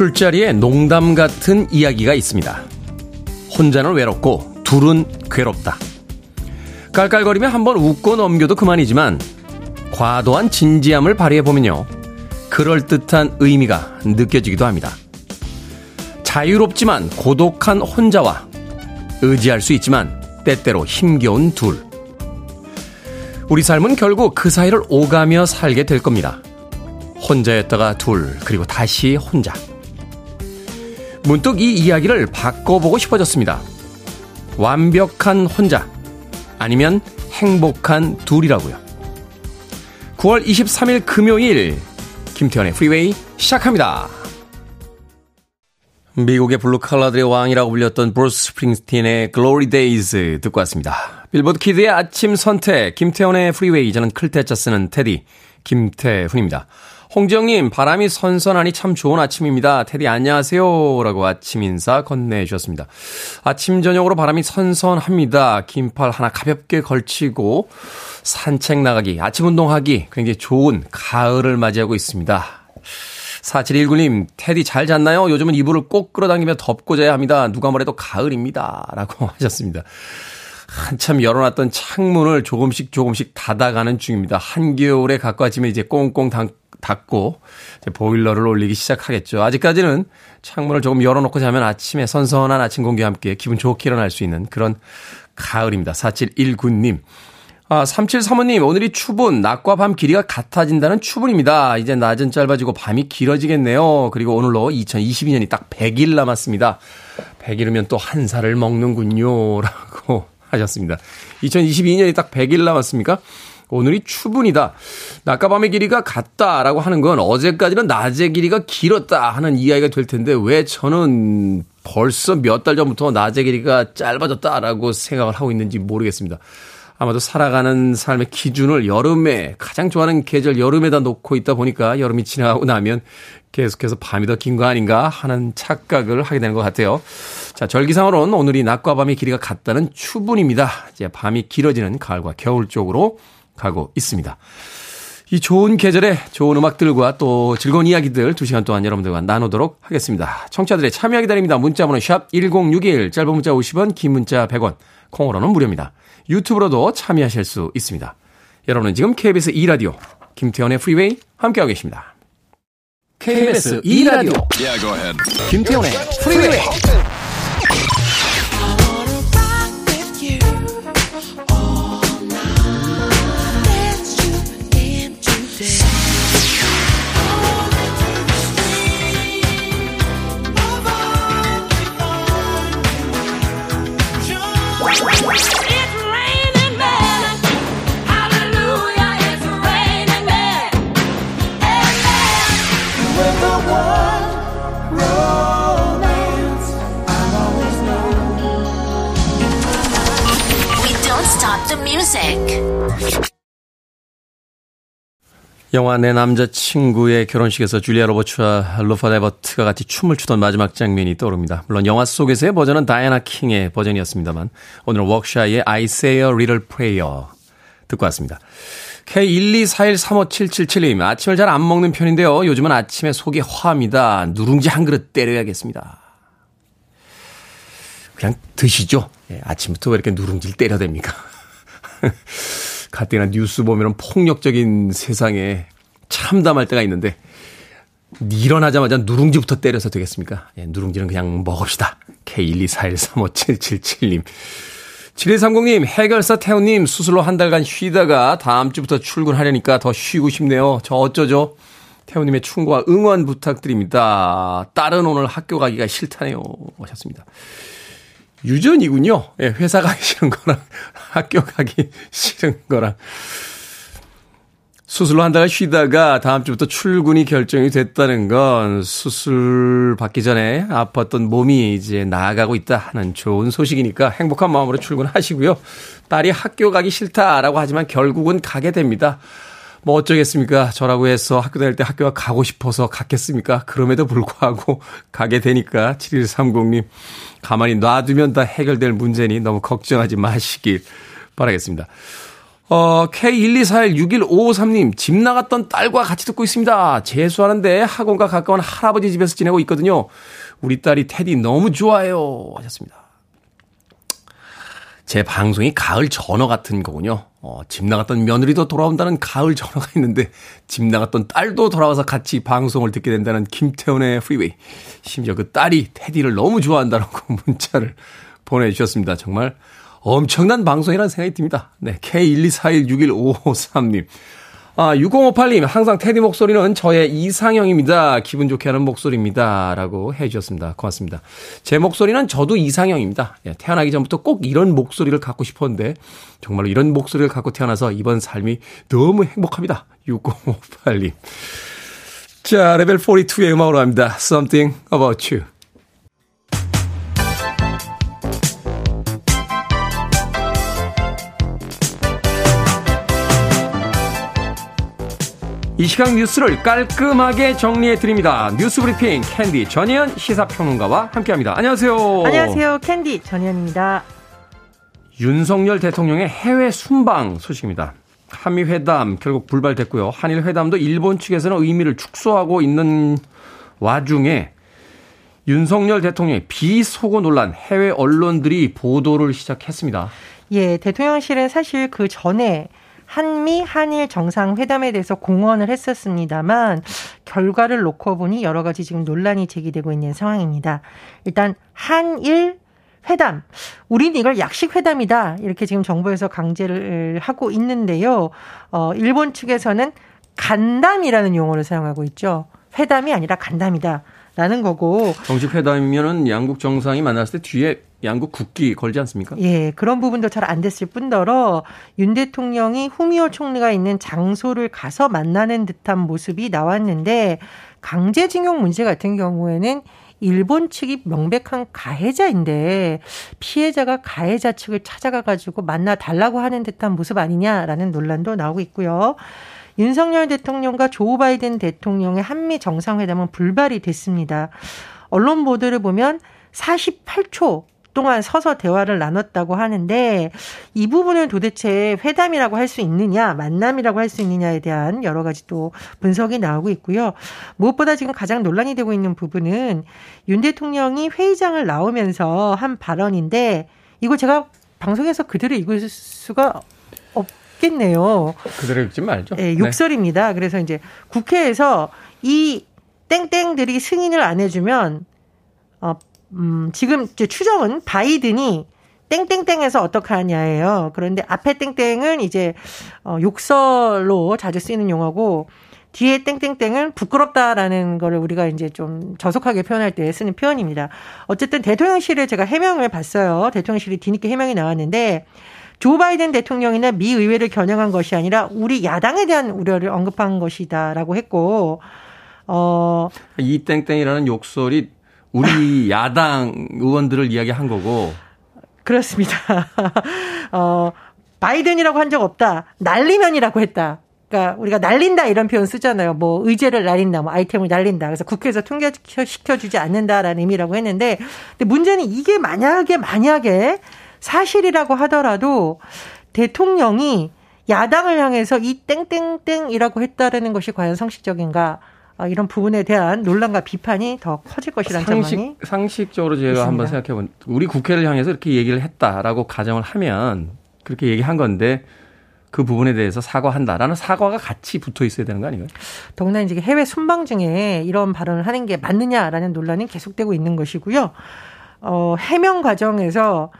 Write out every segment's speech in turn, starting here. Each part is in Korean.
술자리에 농담 같은 이야기가 있습니다. 혼자는 외롭고 둘은 괴롭다. 깔깔거리며 한번 웃고 넘겨도 그만이지만 과도한 진지함을 발휘해보면요. 그럴듯한 의미가 느껴지기도 합니다. 자유롭지만 고독한 혼자와 의지할 수 있지만 때때로 힘겨운 둘. 우리 삶은 결국 그 사이를 오가며 살게 될 겁니다. 혼자였다가 둘, 그리고 다시 혼자. 문득 이 이야기를 바꿔보고 싶어졌습니다. 완벽한 혼자. 아니면 행복한 둘이라고요. 9월 23일 금요일 김태훈의 프리웨이 시작합니다. 미국의 블루 칼라들의 왕이라고 불렸던 브루스 스프링스틴의 Glory Days 듣고 왔습니다. 빌보드 kid의 아침 선택 김태훈의 프리웨이 저는 클 태 자 쓰는 테디 김태훈입니다. 홍지영님, 바람이 선선하니 참 좋은 아침입니다. 테디 안녕하세요. 라고 아침 인사 건네주셨습니다. 아침, 저녁으로 바람이 선선합니다. 긴팔 하나 가볍게 걸치고 산책 나가기, 아침 운동하기 굉장히 좋은 가을을 맞이하고 있습니다. 4719님, 테디 잘 잤나요? 요즘은 이불을 꼭 끌어당기며 덮고 자야 합니다. 누가 뭐래도 가을입니다. 라고 하셨습니다. 한참 열어놨던 창문을 조금씩 조금씩 닫아가는 중입니다. 한겨울에 가까워지면 이제 꽁꽁 닫고 보일러를 올리기 시작하겠죠. 아직까지는 창문을 조금 열어놓고 자면 아침에 선선한 아침 공기와 함께 기분 좋게 일어날 수 있는 그런 가을입니다. 4719님. 아, 3735님, 오늘이 추분, 낮과 밤 길이가 같아진다는 추분입니다. 이제 낮은 짧아지고 밤이 길어지겠네요. 그리고 오늘로 2022년이 딱 100일 남았습니다. 100일이면 또 한 살을 먹는군요. 라고 하셨습니다. 2022년이 딱 100일 남았습니까? 오늘이 추분이다. 낮과 밤의 길이가 같다라고 하는 건 어제까지는 낮의 길이가 길었다 하는 이야기가 될 텐데 왜 저는 벌써 몇 달 전부터 낮의 길이가 짧아졌다라고 생각을 하고 있는지 모르겠습니다. 아마도 살아가는 삶의 기준을 여름에 가장 좋아하는 계절 여름에다 놓고 있다 보니까 여름이 지나가고 나면 계속해서 밤이 더 긴 거 아닌가 하는 착각을 하게 되는 것 같아요. 자, 절기상으로는 오늘이 낮과 밤의 길이가 같다는 추분입니다. 이제 밤이 길어지는 가을과 겨울 쪽으로 가고 있습니다. 이 좋은 계절에 좋은 음악들과 또 즐거운 이야기들 2시간 동안 여러분들과 나누도록 하겠습니다. 청취자들의 참여 기다립니다. 문자번호 샵 1061, 짧은 문자 50원, 긴 문자 100원, 콩으로는 무료입니다. 유튜브로도 참여하실 수 있습니다. 여러분은 지금 KBS 2라디오 김태현의 프리웨이 함께하고 계십니다. KBS 2라디오 yeah, 김태현의 프리웨이 영화 내 남자친구의 결혼식에서 줄리아 로버츠와 루퍼트 에버렛이 같이 춤을 추던 마지막 장면이 떠오릅니다. 물론 영화 속에서의 버전은 다이애나 킹의 버전이었습니다만 오늘 워크샤이의 I Say a Little Prayer 듣고 왔습니다. K124135777님 아침을 잘 안 먹는 편인데요. 요즘은 아침에 속이 허합니다. 누룽지 한 그릇 때려야겠습니다. 그냥 드시죠. 예, 아침부터 왜 이렇게 누룽지를 때려댑니까? 가뜩이나 뉴스 보면은 폭력적인 세상에 참담할 때가 있는데 일어나자마자 누룽지부터 때려서 되겠습니까? 예, 누룽지는 그냥 먹읍시다. K124135777님. 7130님, 해결사 태우님, 수술로 한 달간 쉬다가 다음 주부터 출근하려니까 더 쉬고 싶네요. 저 어쩌죠? 태우님의 충고와 응원 부탁드립니다. 딸은 오늘 학교 가기가 싫다네요. 하셨습니다. 유전이군요. 예, 회사 가기 싫은 거랑 학교 가기 싫은 거랑. 수술로 한 달 쉬다가 다음 주부터 출근이 결정이 됐다는 건 수술 받기 전에 아팠던 몸이 이제 나아가고 있다 하는 좋은 소식이니까 행복한 마음으로 출근하시고요. 딸이 학교 가기 싫다라고 하지만 결국은 가게 됩니다. 뭐 어쩌겠습니까? 저라고 해서 학교 다닐 때 학교가 가고 싶어서 갔겠습니까? 그럼에도 불구하고 가게 되니까 7130님 가만히 놔두면 다 해결될 문제니 너무 걱정하지 마시길 바라겠습니다. 어, K124161553님, 집 나갔던 딸과 같이 듣고 있습니다. 재수하는데 학원과 가까운 할아버지 집에서 지내고 있거든요. 우리 딸이 테디 너무 좋아해요. 하셨습니다. 제 방송이 가을 전어 같은 거군요. 어, 집 나갔던 며느리도 돌아온다는 가을 전어가 있는데, 집 나갔던 딸도 돌아와서 같이 방송을 듣게 된다는 김태훈의 프리웨이. 심지어 그 딸이 테디를 너무 좋아한다고 문자를 보내주셨습니다. 정말 엄청난 방송이라는 생각이 듭니다. 네, K124161553님. 아, 6058님, 항상 테디 목소리는 저의 이상형입니다. 기분 좋게 하는 목소리입니다. 라고 해 주셨습니다. 고맙습니다. 제 목소리는 저도 이상형입니다. 예, 태어나기 전부터 꼭 이런 목소리를 갖고 싶었는데, 정말로 이런 목소리를 갖고 태어나서 이번 삶이 너무 행복합니다. 6058님. 자, 레벨 42의 음악으로 합니다. Something about you. 이 시간 뉴스를 깔끔하게 정리해 드립니다. 뉴스 브리핑 캔디 전희연 시사평론가와 함께합니다. 안녕하세요. 안녕하세요. 캔디 전희연입니다. 윤석열 대통령의 해외 순방 소식입니다. 한미 회담 결국 불발됐고요. 한일 회담도 일본 측에서는 의미를 축소하고 있는 와중에 윤석열 대통령의 비속어 논란 해외 언론들이 보도를 시작했습니다. 예, 대통령실은 사실 그 전에 한미 한일 정상회담에 대해서 공언을 했었습니다만 결과를 놓고 보니 여러 가지 지금 논란이 제기되고 있는 상황입니다. 일단 한일 회담. 우리는 이걸 약식 회담이다. 이렇게 지금 정부에서 강제를 하고 있는데요. 어, 일본 측에서는 간담이라는 용어를 사용하고 있죠. 회담이 아니라 간담이다. 라는 거고. 정식 회담이면은 양국 정상이 만났을 때 뒤에 양국 국기 걸지 않습니까? 예, 그런 부분도 잘 안 됐을 뿐더러 윤 대통령이 후미오 총리가 있는 장소를 가서 만나는 듯한 모습이 나왔는데 강제징용 문제 같은 경우에는 일본 측이 명백한 가해자인데 피해자가 가해자 측을 찾아가 가지고 만나 달라고 하는 듯한 모습 아니냐라는 논란도 나오고 있고요. 윤석열 대통령과 조 바이든 대통령의 한미 정상회담은 불발이 됐습니다. 언론 보도를 보면 48초 동안 서서 대화를 나눴다고 하는데 이 부분을 도대체 회담이라고 할 수 있느냐, 만남이라고 할 수 있느냐에 대한 여러 가지 또 분석이 나오고 있고요. 무엇보다 지금 가장 논란이 되고 있는 부분은 윤 대통령이 회의장을 나오면서 한 발언인데 이거 제가 방송에서 그대로 읽을 수가 없겠네요. 그대로 읽지 말죠. 네, 욕설입니다. 네. 그래서 이제 국회에서 이 땡땡들이 승인을 안 해주면 어, 음, 지금 이제 추정은 바이든이 땡땡땡에서 어떻게 하냐예요. 그런데 앞에 땡땡은 이제 어, 욕설로 자주 쓰이는 용어고 뒤에 땡땡땡은 부끄럽다라는 거를 우리가 이제 좀 저속하게 표현할 때 쓰는 표현입니다. 어쨌든 대통령실에 제가 해명을 봤어요. 대통령실이 뒤늦게 해명이 나왔는데 조 바이든 대통령이나 미 의회를 겨냥한 것이 아니라 우리 야당에 대한 우려를 언급한 것이다라고 했고 어 이 땡땡이라는 욕설이 우리 야당 의원들을 이야기한 거고. 그렇습니다. 어, 바이든이라고 한 적 없다. 날리면이라고 했다. 그러니까 우리가 날린다 이런 표현 쓰잖아요. 뭐 의제를 날린다, 뭐 아이템을 날린다. 그래서 국회에서 통과시켜 주지 않는다라는 의미라고 했는데, 근데 문제는 이게 만약에 만약에 사실이라고 하더라도 대통령이 야당을 향해서 이 땡땡땡이라고 했다라는 것이 과연 성식적인가? 어, 이런 부분에 대한 논란과 비판이 더 커질 것이라는 상식, 전망이 상식적으로 제가 있습니다. 한번 생각해 본 우리 국회를 향해서 이렇게 얘기를 했다라고 가정을 하면 그렇게 얘기한 건데 그 부분에 대해서 사과한다라는 사과가 같이 붙어 있어야 되는 거 아닌가요? 더구나 이제 해외 순방 중에 이런 발언을 하는 게 맞느냐라는 논란이 계속되고 있는 것이고요. 어, 해명 과정에서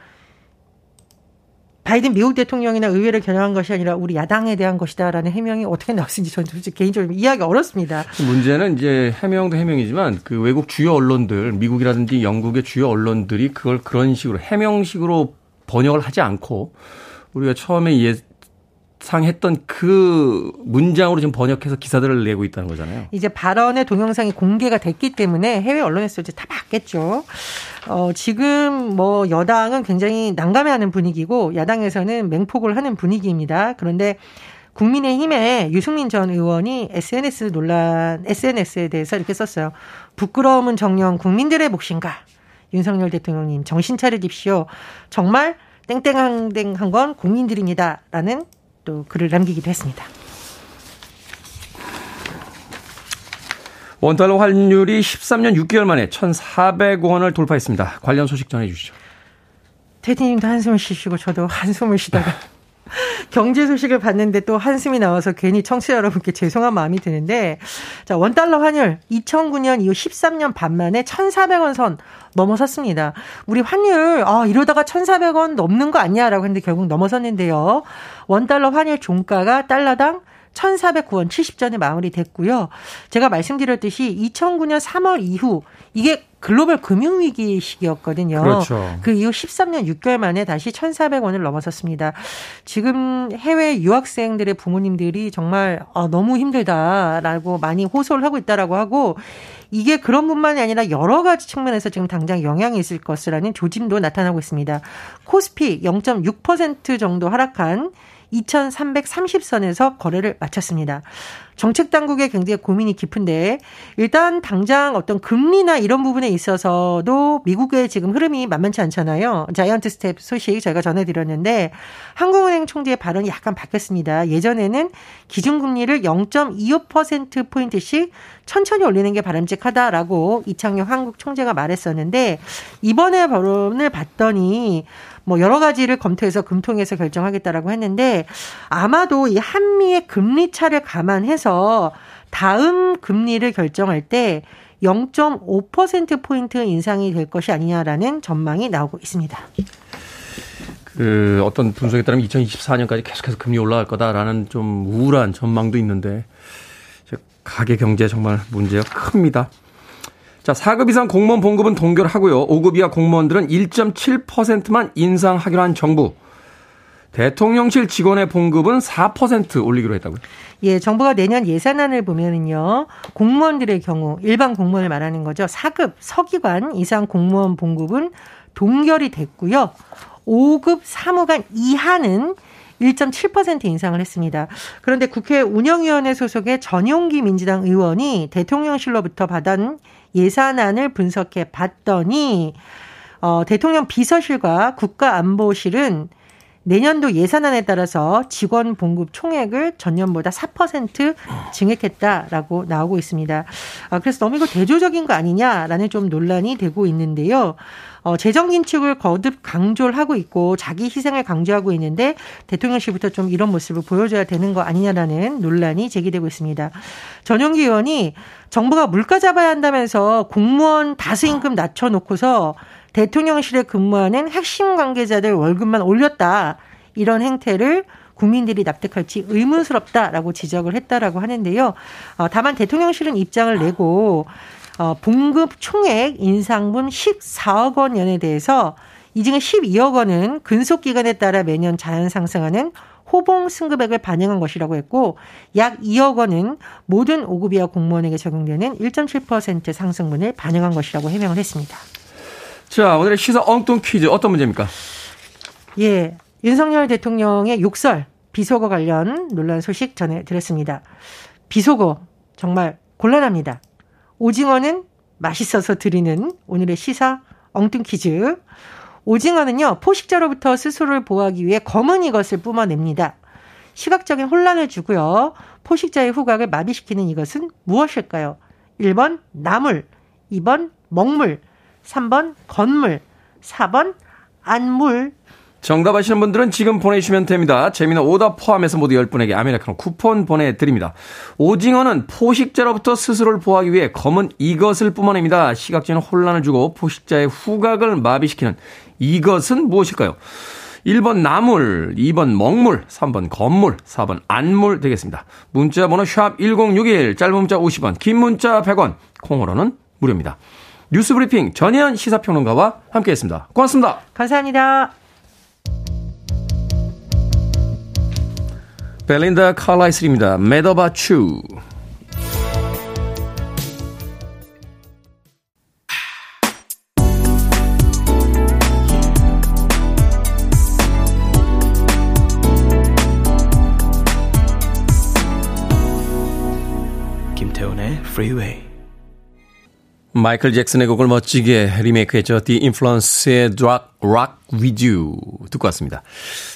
바이든 미국 대통령이나 의회를 겨냥한 것이 아니라 우리 야당에 대한 것이다라는 해명이 어떻게 나왔는지 저는 솔직히 개인적으로 이해하기 어렵습니다. 문제는 이제 해명도 해명이지만 그 외국 주요 언론들, 미국이라든지 영국의 주요 언론들이 그걸 그런 식으로 해명식으로 번역을 하지 않고 우리가 처음에 예 상했던 그 문장으로 지금 번역해서 기사들을 내고 있다는 거잖아요. 이제 발언의 동영상이 공개가 됐기 때문에 해외 언론에서 이제 다 봤겠죠. 어, 지금 뭐 여당은 굉장히 난감해하는 분위기고 야당에서는 맹폭을 하는 분위기입니다. 그런데 국민의힘의 유승민 전 의원이 SNS 논란, SNS에 대해서 이렇게 썼어요. 부끄러움은 정녕 국민들의 몫인가? 윤석열 대통령님 정신 차리십시오. 정말 땡땡한 건 국민들입니다. 라는 또 글을 남기기도 했습니다. 원달러 환율이 13년 6개월 만에 1,400원을 돌파했습니다. 관련 소식 전해 주시죠. 테디님도 한숨을 쉬시고 저도 한숨을 쉬다가 경제 소식을 봤는데 또 한숨이 나와서 괜히 청취자 여러분께 죄송한 마음이 드는데 자 원달러 환율 2009년 이후 13년 반 만에 1,400원 선 넘어섰습니다. 우리 환율 아 이러다가 1,400원 넘는 거 아니야라고 했는데 결국 넘어섰는데요. 원달러 환율 종가가 달러당 1,409원 70전에 마무리됐고요. 제가 말씀드렸듯이 2009년 3월 이후 이게 글로벌 금융위기 시기였거든요. 그렇죠. 그 이후 13년 6개월 만에 다시 1,400원을 넘어섰습니다. 지금 해외 유학생들의 부모님들이 정말 아, 너무 힘들다라고 많이 호소를 하고 있다라고 하고 이게 그런 뿐만이 아니라 여러 가지 측면에서 지금 당장 영향이 있을 것이라는 조짐도 나타나고 있습니다. 코스피 0.6% 정도 하락한 2330선에서 거래를 마쳤습니다. 정책 당국의 굉장히 고민이 깊은데 일단 당장 어떤 금리나 이런 부분에 있어서도 미국의 지금 흐름이 만만치 않잖아요. 자이언트 스텝 소식 저희가 전해드렸는데 한국은행 총재의 발언이 약간 바뀌었습니다. 예전에는 기준금리를 0.25% 포인트씩 천천히 올리는 게 바람직하다라고 이창용 한은 총재가 말했었는데 이번에 발언을 봤더니 뭐 여러 가지를 검토해서 금통위에서 결정하겠다라고 했는데 아마도 이 한미의 금리 차를 감안해서 다음 금리를 결정할 때 0.5%포인트 인상이 될 것이 아니냐라는 전망이 나오고 있습니다. 그 어떤 분석에 따르면 2024년까지 계속해서 금리 올라갈 거다라는 좀 우울한 전망도 있는데 가계 경제 정말 문제가 큽니다. 자, 4급 이상 공무원 봉급은 동결하고요. 5급 이하 공무원들은 1.7%만 인상하기로 한 정부. 대통령실 직원의 봉급은 4% 올리기로 했다고요? 예, 정부가 내년 예산안을 보면은요, 공무원들의 경우, 일반 공무원을 말하는 거죠. 4급 서기관 이상 공무원 봉급은 동결이 됐고요. 5급 사무관 이하는 1.7% 인상을 했습니다. 그런데 국회 운영위원회 소속의 전용기 민주당 의원이 대통령실로부터 받은 예산안을 분석해 봤더니 어, 대통령 비서실과 국가안보실은 내년도 예산안에 따라서 직원 봉급 총액을 전년보다 4% 증액했다라고 나오고 있습니다. 아, 그래서 너무 이거 대조적인 거 아니냐라는 좀 논란이 되고 있는데요. 어, 재정 긴축을 거듭 강조를 하고 있고 자기 희생을 강조하고 있는데 대통령실부터 좀 이런 모습을 보여줘야 되는 거 아니냐라는 논란이 제기되고 있습니다. 전용기 의원이 정부가 물가 잡아야 한다면서 공무원 다수 임금 낮춰놓고서 대통령실에 근무하는 핵심 관계자들 월급만 올렸다. 이런 행태를 국민들이 납득할지 의문스럽다라고 지적을 했다라고 하는데요. 어, 다만 대통령실은 입장을 내고 어, 봉급 총액 인상분 14억 원연에 대해서 이 중에 12억 원은 근속 기간에 따라 매년 자연 상승하는 호봉 승급액을 반영한 것이라고 했고 약 2억 원은 모든 5급 이하 공무원에게 적용되는 1.7% 상승분을 반영한 것이라고 해명을 했습니다. 자, 오늘의 시사 엉뚱 퀴즈 어떤 문제입니까? 예. 윤석열 대통령의 욕설, 비속어 관련 논란 소식 전해드렸습니다. 비속어 정말 곤란합니다. 오징어는 맛있어서 드리는 오늘의 시사 엉뚱 퀴즈. 오징어는요, 포식자로부터 스스로를 보호하기 위해 검은 이것을 뿜어냅니다. 시각적인 혼란을 주고요. 포식자의 후각을 마비시키는 이것은 무엇일까요? 1번 나물, 2번 먹물, 3번 건물, 4번 안물. 정답 아시는 분들은 지금 보내주시면 됩니다. 재미는 오답 포함해서 모두 10분에게 아메리카노 쿠폰 보내드립니다. 오징어는 포식자로부터 스스로를 보호하기 위해 검은 이것을 뿜어냅니다. 시각적인 혼란을 주고 포식자의 후각을 마비시키는 이것은 무엇일까요? 1번 나물, 2번 먹물, 3번 건물, 4번 안물 되겠습니다. 문자 번호 샵 1061, 짧은 문자 50원, 긴 문자 100원, 콩으로는 무료입니다. 뉴스 브리핑 전혜연 시사평론가와 함께했습니다. 고맙습니다. 감사합니다. 벨린다 칼라이슬입니다. You. 김태훈의 Freeway. 마이클 잭슨의 곡을 멋지게 리메이크했죠. The Influence의 Rock, Rock With You 듣고 왔습니다.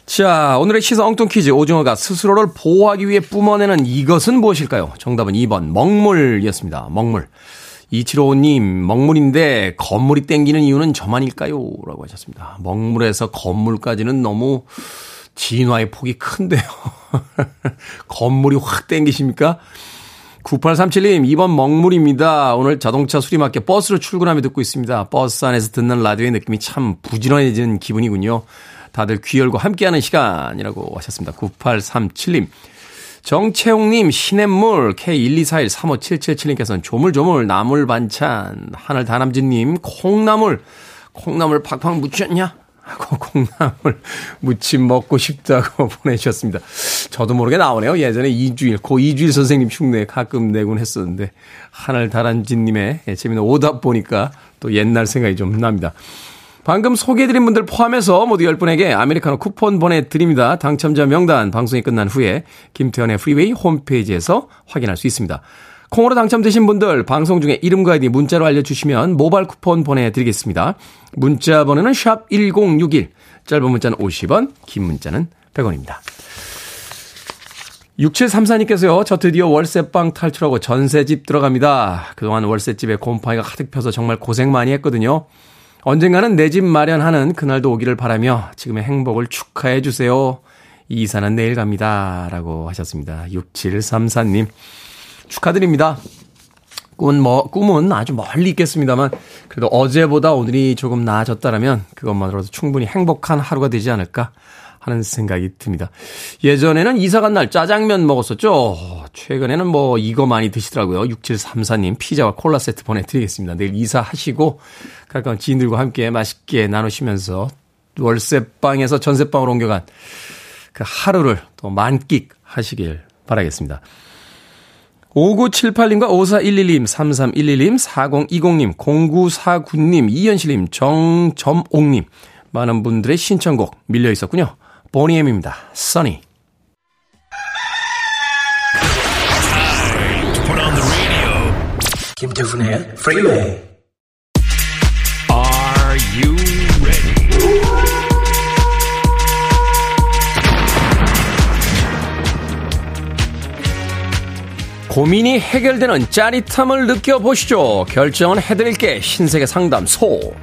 자, 오늘의 시사 엉뚱 퀴즈. 오징어가 스스로를 보호하기 위해 뿜어내는 이것은 무엇일까요? 정답은 2번 먹물이었습니다. 먹물. 2755님, 먹물인데 건물이 땡기는 이유는 저만일까요? 라고 하셨습니다. 먹물에서 건물까지는 너무 진화의 폭이 큰데요. 건물이 확 땡기십니까? 9837님, 2번 먹물입니다. 오늘 자동차 수리맡게 버스로 출근하며 듣고 있습니다. 버스 안에서 듣는 라디오의 느낌이 참 부지런해지는 기분이군요. 다들 귀 열고 함께하는 시간이라고 하셨습니다. 9837님. 정채용님, 시냇물, K124135777님께서는 조물조물, 나물 반찬, 하늘 다남진님, 콩나물, 콩나물 팍팍 묻혔냐? 하고 콩나물 무침 먹고 싶다고 보내주셨습니다. 저도 모르게 나오네요. 예전에 이주일, 고 이주일 선생님 흉내 가끔 내곤 했었는데, 하늘 다람쥐님의 재미있는 오답 보니까 또 옛날 생각이 좀 납니다. 방금 소개해드린 분들 포함해서 모두 10분에게 아메리카노 쿠폰 보내드립니다. 당첨자 명단 방송이 끝난 후에 김태훈의 프리웨이 홈페이지에서 확인할 수 있습니다. 콩으로 당첨되신 분들 방송 중에 이름과 아이디 문자로 알려주시면 모바일 쿠폰 보내드리겠습니다. 문자 번호는 샵 1061, 짧은 문자는 50원, 긴 문자는 100원입니다. 6734님께서요, 저 드디어 월세방 탈출하고 전세집 들어갑니다. 그동안 월세집에 곰팡이가 가득 펴서 정말 고생 많이 했거든요. 언젠가는 내 집 마련하는 그날도 오기를 바라며 지금의 행복을 축하해 주세요. 이사는 내일 갑니다. 라고 하셨습니다. 6734님. 축하드립니다. 꿈은 뭐, 꿈은 아주 멀리 있겠습니다만, 그래도 어제보다 오늘이 조금 나아졌다라면, 그것만으로도 충분히 행복한 하루가 되지 않을까 하는 생각이 듭니다. 예전에는 이사 간 날 짜장면 먹었었죠. 최근에는 뭐 이거 많이 드시더라고요. 6734님 피자와 콜라 세트 보내드리겠습니다. 내일 이사하시고 가까운 지인들과 함께 맛있게 나누시면서 월세방에서 전세방으로 옮겨간 그 하루를 또 만끽하시길 바라겠습니다. 5978님과 5411님, 3311님, 4020님, 0949님, 이현실님, 정점옥님, 많은 분들의 신청곡 밀려 있었군요. 보니엠입니다. 써니. 김태훈의 프리웨이 고민이 해결되는 짜릿함을 느껴보시죠. 결정은 해드릴게 신세계 상담소.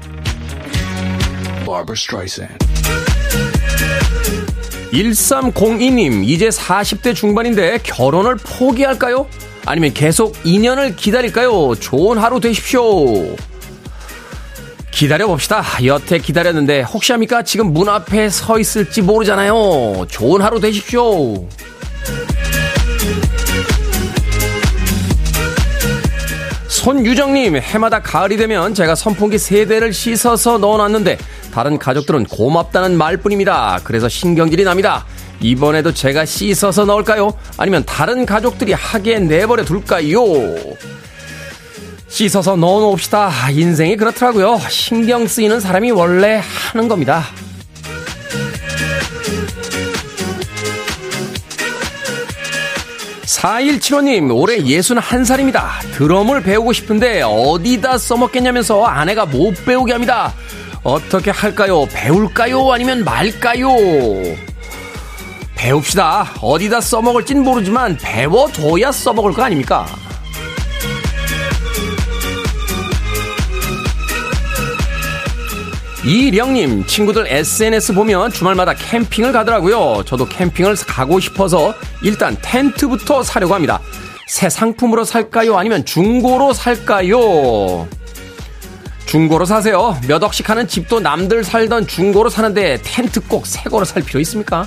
Barbara Streisand. 1302님, 이제 40대 중반인데 결혼을 포기할까요? 아니면 계속 2년을 기다릴까요? 좋은 하루 되십시오. 기다려봅시다. 여태 기다렸는데 혹시 합니까? 지금 문 앞에 서 있을지 모르잖아요. 좋은 하루 되십시오. 손유정님, 해마다 가을이 되면 제가 선풍기 세대를 씻어서 넣어놨는데 다른 가족들은 고맙다는 말뿐입니다. 그래서 신경질이 납니다. 이번에도 제가 씻어서 넣을까요? 아니면 다른 가족들이 하게 내버려 둘까요? 씻어서 넣어 놓읍시다. 인생이 그렇더라고요. 신경 쓰이는 사람이 원래 하는 겁니다. 4175님, 올해 61살입니다. 드럼을 배우고 싶은데 어디다 써먹겠냐면서 아내가 못 배우게 합니다. 어떻게 할까요? 배울까요? 아니면 말까요? 배웁시다. 어디다 써먹을진 모르지만 배워둬야 써먹을 거 아닙니까? 이령님, 친구들 SNS 보면 주말마다 캠핑을 가더라고요. 저도 캠핑을 가고 싶어서 일단 텐트부터 사려고 합니다. 새 상품으로 살까요? 아니면 중고로 살까요? 중고로 사세요. 몇 억씩 하는 집도 남들 살던 중고로 사는데 텐트 꼭 새 거로 살 필요 있습니까?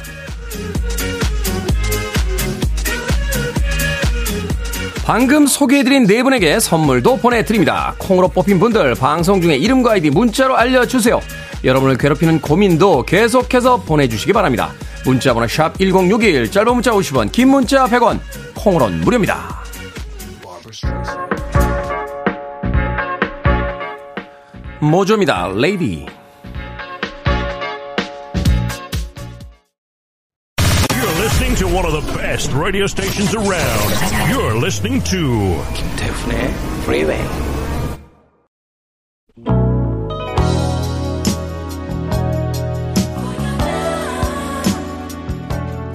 방금 소개해드린 네 분에게 선물도 보내드립니다. 콩으로 뽑힌 분들 방송 중에 이름과 아이디 문자로 알려주세요. 여러분을 괴롭히는 고민도 계속해서 보내주시기 바랍니다. 문자번호 샵 1061, 짧은 문자 50원, 긴 문자 100원, 콩으로는 무료입니다. 모조입니다. 레이디. listening to one of the best radio stations around. You're listening to 김태훈의 Freeway.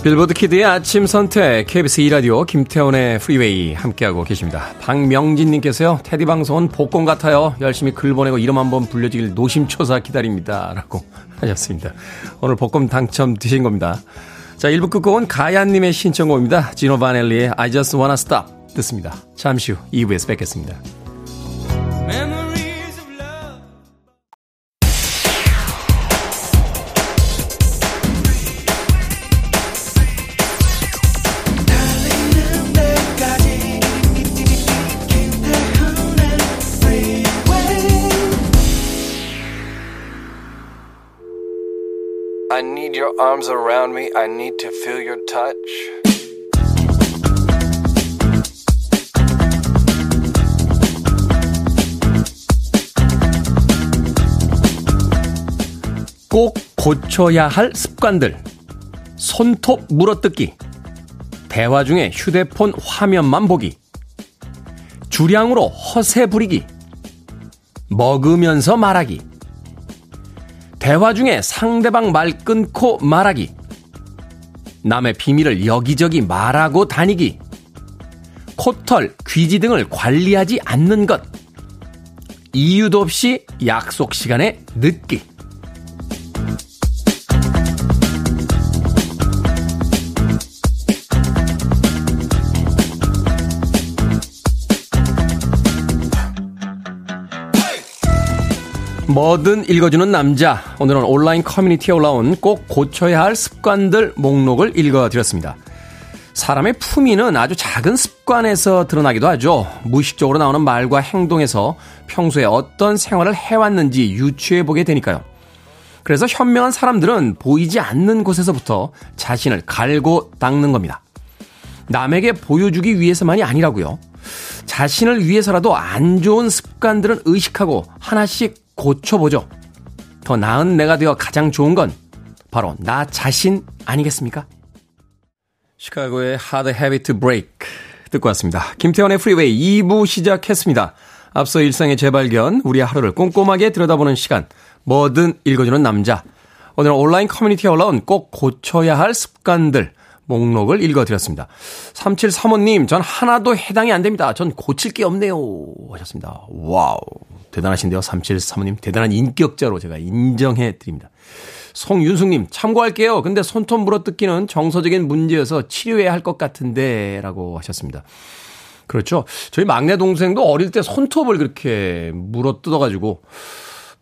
빌보드 kid의 아침 선택 KBS 2라디오 김태훈의 프리웨이 함께하고 계십니다. 박명진님께서요. 테디 방송은 복권 같아요. 열심히 글 보내고 이름 한번 불려주길 노심초사 기다립니다. 라고 하셨습니다. 오늘 복권 당첨되신 겁니다. 자 1부 끝곡은 가야님의 신청곡입니다. 지노 바넬리의 I just wanna stop 듣습니다. 잠시 후 2부에서 뵙겠습니다. Your arms around me. I need to feel your touch. 꼭 고쳐야 할 습관들. 손톱 물어뜯기. 대화 중에 휴대폰 화면만 보기. 주량으로 허세 부리기. 먹으면서 말하기. 대화 중에 상대방 말 끊고 말하기. 남의 비밀을 여기저기 말하고 다니기. 코털, 귀지 등을 관리하지 않는 것. 이유도 없이 약속 시간에 늦기. 뭐든 읽어주는 남자. 오늘은 온라인 커뮤니티에 올라온 꼭 고쳐야 할 습관들 목록을 읽어드렸습니다. 사람의 품위는 아주 작은 습관에서 드러나기도 하죠. 무의식적으로 나오는 말과 행동에서 평소에 어떤 생활을 해왔는지 유추해 보게 되니까요. 그래서 현명한 사람들은 보이지 않는 곳에서부터 자신을 갈고 닦는 겁니다. 남에게 보여주기 위해서만이 아니라고요. 자신을 위해서라도 안 좋은 습관들은 의식하고 하나씩 고쳐보죠. 더 나은 내가 되어 가장 좋은 건 바로 나 자신 아니겠습니까? 시카고의 Hard Habit to Break 듣고 왔습니다. 김태훈의 프리웨이 2부 시작했습니다. 앞서 일상의 재발견, 우리의 하루를 꼼꼼하게 들여다보는 시간, 뭐든 읽어주는 남자. 오늘 온라인 커뮤니티에 올라온 꼭 고쳐야 할 습관들, 목록을 읽어드렸습니다. 3735님, 전 하나도 해당이 안 됩니다. 전 고칠 게 없네요. 하셨습니다. Wow. 대단하신데요. 3735님. 대단한 인격자로 제가 인정해 드립니다. 송윤숙님, 참고할게요. 근데 손톱 물어뜯기는 정서적인 문제여서 치료해야 할 것 같은데, 라고 하셨습니다. 그렇죠. 저희 막내 동생도 어릴 때 손톱을 그렇게 물어뜯어가지고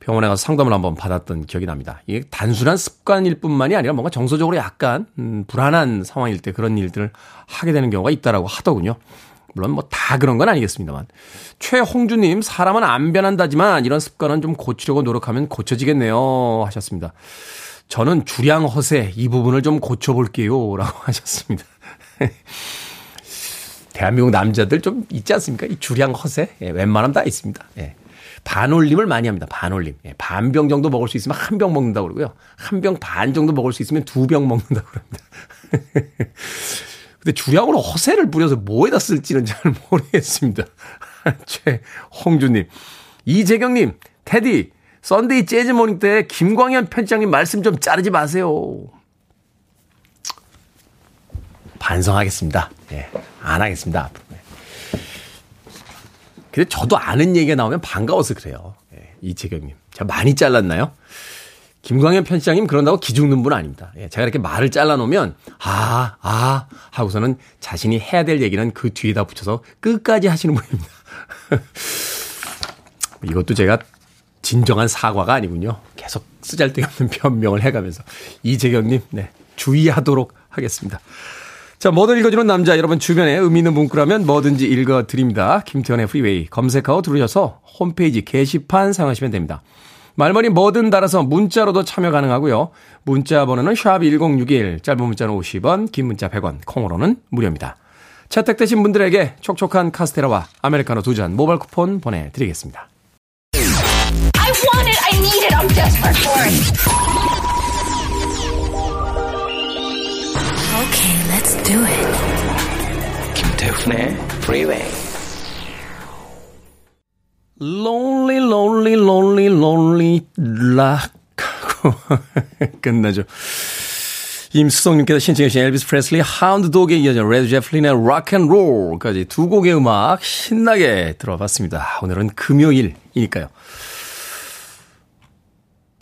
병원에 가서 상담을 한번 받았던 기억이 납니다. 이게 단순한 습관일 뿐만이 아니라 뭔가 정서적으로 약간, 음, 불안한 상황일 때 그런 일들을 하게 되는 경우가 있다라고 하더군요. 물론 뭐 다 그런 건 아니겠습니다만. 최홍주님, 사람은 안 변한다지만 이런 습관은 좀 고치려고 노력하면 고쳐지겠네요. 하셨습니다. 저는 주량 허세 이 부분을 좀 고쳐볼게요. 라고 하셨습니다. 대한민국 남자들 좀 있지 않습니까? 이 주량 허세? 예, 웬만하면 다 있습니다. 예. 반올림을 많이 합니다. 반올림. 예, 반병 정도 먹을 수 있으면 한 병 먹는다고 그러고요. 한 병 반 정도 먹을 수 있으면 두 병 먹는다고 그럽니다. 근데 주량으로 허세를 부려서 뭐에다 쓸지는 잘 모르겠습니다. 최홍주님. 이재경님, 테디, Sunday Jazz Morning 때 김광현 편집장님 말씀 좀 자르지 마세요. 반성하겠습니다. 예, 안 하겠습니다. 예. 근데 저도 아는 얘기가 나오면 반가워서 그래요. 예, 이재경님. 제가 많이 잘랐나요? 김광현 편집장님 그런다고 기죽는 분 아닙니다. 예, 제가 이렇게 말을 잘라놓으면 아, 아 하고서는 자신이 해야 될 얘기는 그 뒤에다 붙여서 끝까지 하시는 분입니다. 이것도 제가 진정한 사과가 아니군요. 계속 쓰잘데없는 변명을 해가면서 이재경님 네, 주의하도록 하겠습니다. 자, 뭐든 읽어주는 남자, 여러분 주변에 의미 있는 문구라면 뭐든지 읽어드립니다. 김태현의 프리웨이 검색하고 들으셔서 홈페이지 게시판 사용하시면 됩니다. 말머리 뭐든 달아서 문자로도 참여 가능하고요. 문자 번호는 샵1061, 짧은 문자는 50원, 긴 문자 100원, 콩으로는 무료입니다. 채택되신 분들에게 촉촉한 카스테라와 아메리카노 두 잔 모바일 쿠폰 보내드리겠습니다. I want it, I need it, I'm desperate for it. Okay, let's do it. 김태훈의 Freeway. Lonely, lonely, lonely, lonely, rock. 하고 끝나죠. 임수성님께서 신청해주신 엘비스 프레슬리 Hound Dog에 이어져 레드 제플린의 Rock and Roll까지 두 곡의 음악 신나게 들어봤습니다. 오늘은 금요일이니까요.